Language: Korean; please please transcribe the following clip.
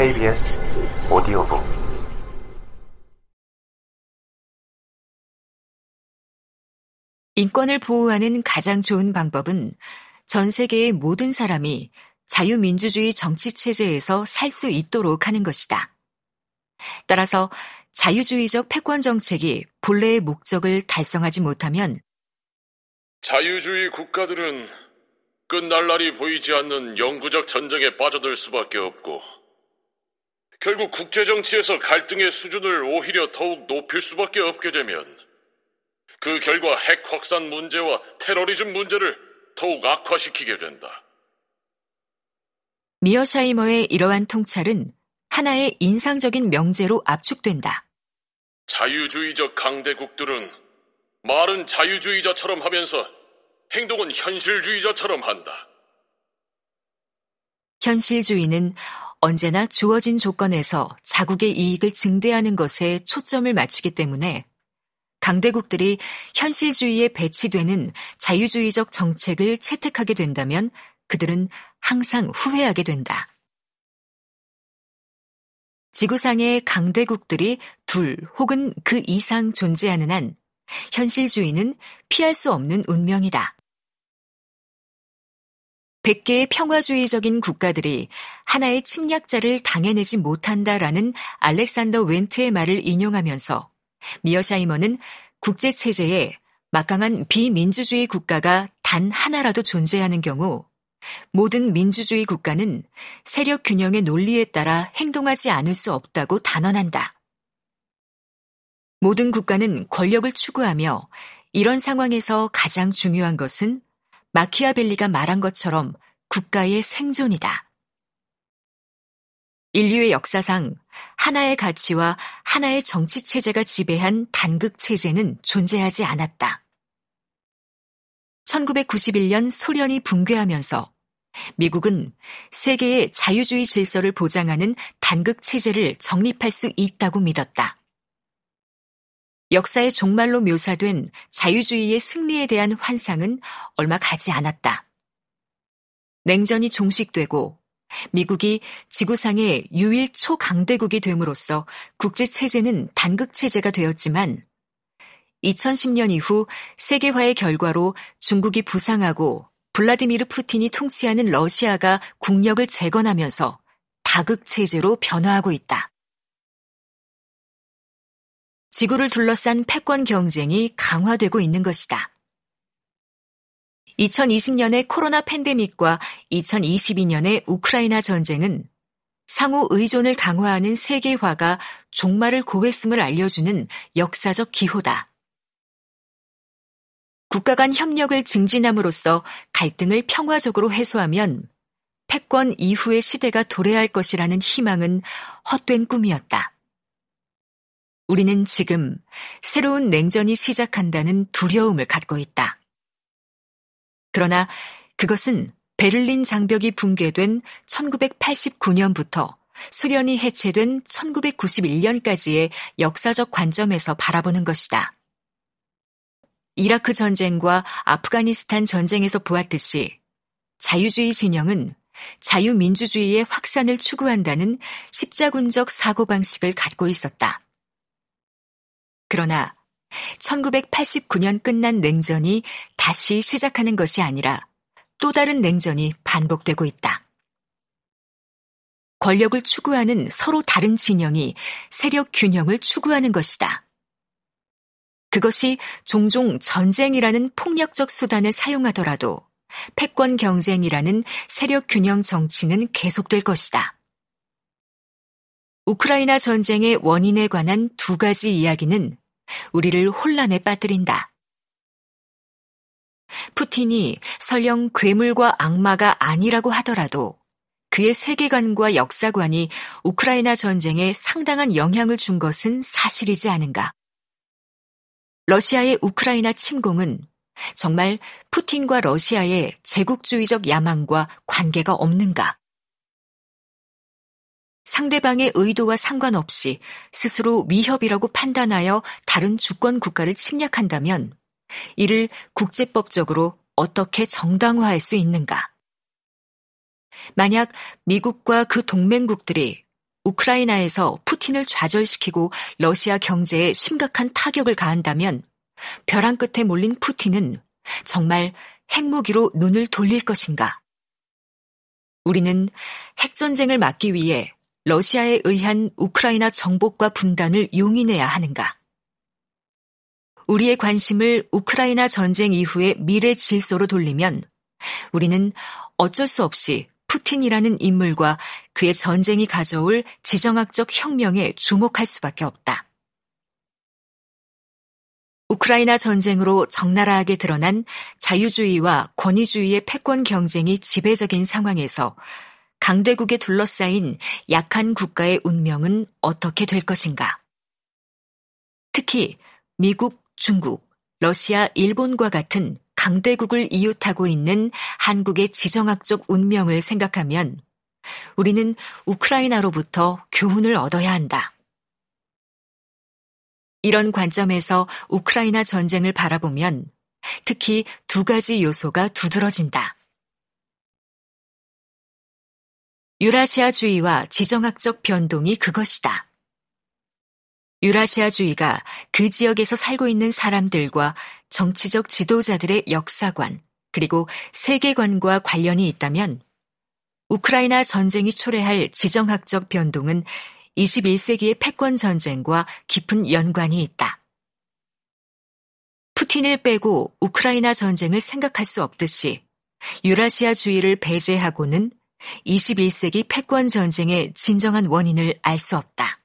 KBS 오디오북 인권을 보호하는 가장 좋은 방법은 전 세계의 모든 사람이 자유민주주의 정치체제에서 살 수 있도록 하는 것이다. 따라서 자유주의적 패권 정책이 본래의 목적을 달성하지 못하면 자유주의 국가들은 끝날 날이 보이지 않는 영구적 전쟁에 빠져들 수밖에 없고 결국 국제정치에서 갈등의 수준을 오히려 더욱 높일 수밖에 없게 되면 그 결과 핵 확산 문제와 테러리즘 문제를 더욱 악화시키게 된다. 미어샤이머의 이러한 통찰은 하나의 인상적인 명제로 압축된다. 자유주의적 강대국들은 말은 자유주의자처럼 하면서 행동은 현실주의자처럼 한다. 현실주의는 언제나 주어진 조건에서 자국의 이익을 증대하는 것에 초점을 맞추기 때문에 강대국들이 현실주의에 배치되는 자유주의적 정책을 채택하게 된다면 그들은 항상 후회하게 된다. 지구상의 강대국들이 둘 혹은 그 이상 존재하는 한 현실주의는 피할 수 없는 운명이다. 100개의 평화주의적인 국가들이 하나의 침략자를 당해내지 못한다라는 알렉산더 웬트의 말을 인용하면서 미어샤이머는 국제체제에 막강한 비민주주의 국가가 단 하나라도 존재하는 경우 모든 민주주의 국가는 세력 균형의 논리에 따라 행동하지 않을 수 없다고 단언한다. 모든 국가는 권력을 추구하며 이런 상황에서 가장 중요한 것은 마키아벨리가 말한 것처럼 국가의 생존이다. 인류의 역사상 하나의 가치와 하나의 정치 체제가 지배한 단극 체제는 존재하지 않았다. 1991년 소련이 붕괴하면서 미국은 세계의 자유주의 질서를 보장하는 단극 체제를 정립할 수 있다고 믿었다. 역사의 종말로 묘사된 자유주의의 승리에 대한 환상은 얼마 가지 않았다. 냉전이 종식되고 미국이 지구상의 유일 초강대국이 됨으로써 국제체제는 단극체제가 되었지만 2010년 이후 세계화의 결과로 중국이 부상하고 블라디미르 푸틴이 통치하는 러시아가 국력을 재건하면서 다극체제로 변화하고 있다. 지구를 둘러싼 패권 경쟁이 강화되고 있는 것이다. 2020년의 코로나 팬데믹과 2022년의 우크라이나 전쟁은 상호 의존을 강화하는 세계화가 종말을 고했음을 알려주는 역사적 기호다. 국가 간 협력을 증진함으로써 갈등을 평화적으로 해소하면 패권 이후의 시대가 도래할 것이라는 희망은 헛된 꿈이었다. 우리는 지금 새로운 냉전이 시작한다는 두려움을 갖고 있다. 그러나 그것은 베를린 장벽이 붕괴된 1989년부터 소련이 해체된 1991년까지의 역사적 관점에서 바라보는 것이다. 이라크 전쟁과 아프가니스탄 전쟁에서 보았듯이 자유주의 진영은 자유민주주의의 확산을 추구한다는 십자군적 사고방식을 갖고 있었다. 그러나 1989년 끝난 냉전이 다시 시작하는 것이 아니라 또 다른 냉전이 반복되고 있다. 권력을 추구하는 서로 다른 진영이 세력 균형을 추구하는 것이다. 그것이 종종 전쟁이라는 폭력적 수단을 사용하더라도 패권 경쟁이라는 세력 균형 정치는 계속될 것이다. 우크라이나 전쟁의 원인에 관한 두 가지 이야기는 우리를 혼란에 빠뜨린다. 푸틴이 설령 괴물과 악마가 아니라고 하더라도 그의 세계관과 역사관이 우크라이나 전쟁에 상당한 영향을 준 것은 사실이지 않은가. 러시아의 우크라이나 침공은 정말 푸틴과 러시아의 제국주의적 야망과 관계가 없는가? 상대방의 의도와 상관없이 스스로 위협이라고 판단하여 다른 주권 국가를 침략한다면 이를 국제법적으로 어떻게 정당화할 수 있는가? 만약 미국과 그 동맹국들이 우크라이나에서 푸틴을 좌절시키고 러시아 경제에 심각한 타격을 가한다면 벼랑 끝에 몰린 푸틴은 정말 핵무기로 눈을 돌릴 것인가? 우리는 핵전쟁을 막기 위해 러시아에 의한 우크라이나 정복과 분단을 용인해야 하는가? 우리의 관심을 우크라이나 전쟁 이후의 미래 질서로 돌리면 우리는 어쩔 수 없이 푸틴이라는 인물과 그의 전쟁이 가져올 지정학적 혁명에 주목할 수밖에 없다. 우크라이나 전쟁으로 적나라하게 드러난 자유주의와 권위주의의 패권 경쟁이 지배적인 상황에서 강대국에 둘러싸인 약한 국가의 운명은 어떻게 될 것인가? 특히 미국, 중국, 러시아, 일본과 같은 강대국을 이웃하고 있는 한국의 지정학적 운명을 생각하면 우리는 우크라이나로부터 교훈을 얻어야 한다. 이런 관점에서 우크라이나 전쟁을 바라보면 특히 두 가지 요소가 두드러진다. 유라시아주의와 지정학적 변동이 그것이다. 유라시아주의가 그 지역에서 살고 있는 사람들과 정치적 지도자들의 역사관, 그리고 세계관과 관련이 있다면 우크라이나 전쟁이 초래할 지정학적 변동은 21세기의 패권 전쟁과 깊은 연관이 있다. 푸틴을 빼고 우크라이나 전쟁을 생각할 수 없듯이 유라시아주의를 배제하고는 21세기 패권 전쟁의 진정한 원인을 알 수 없다.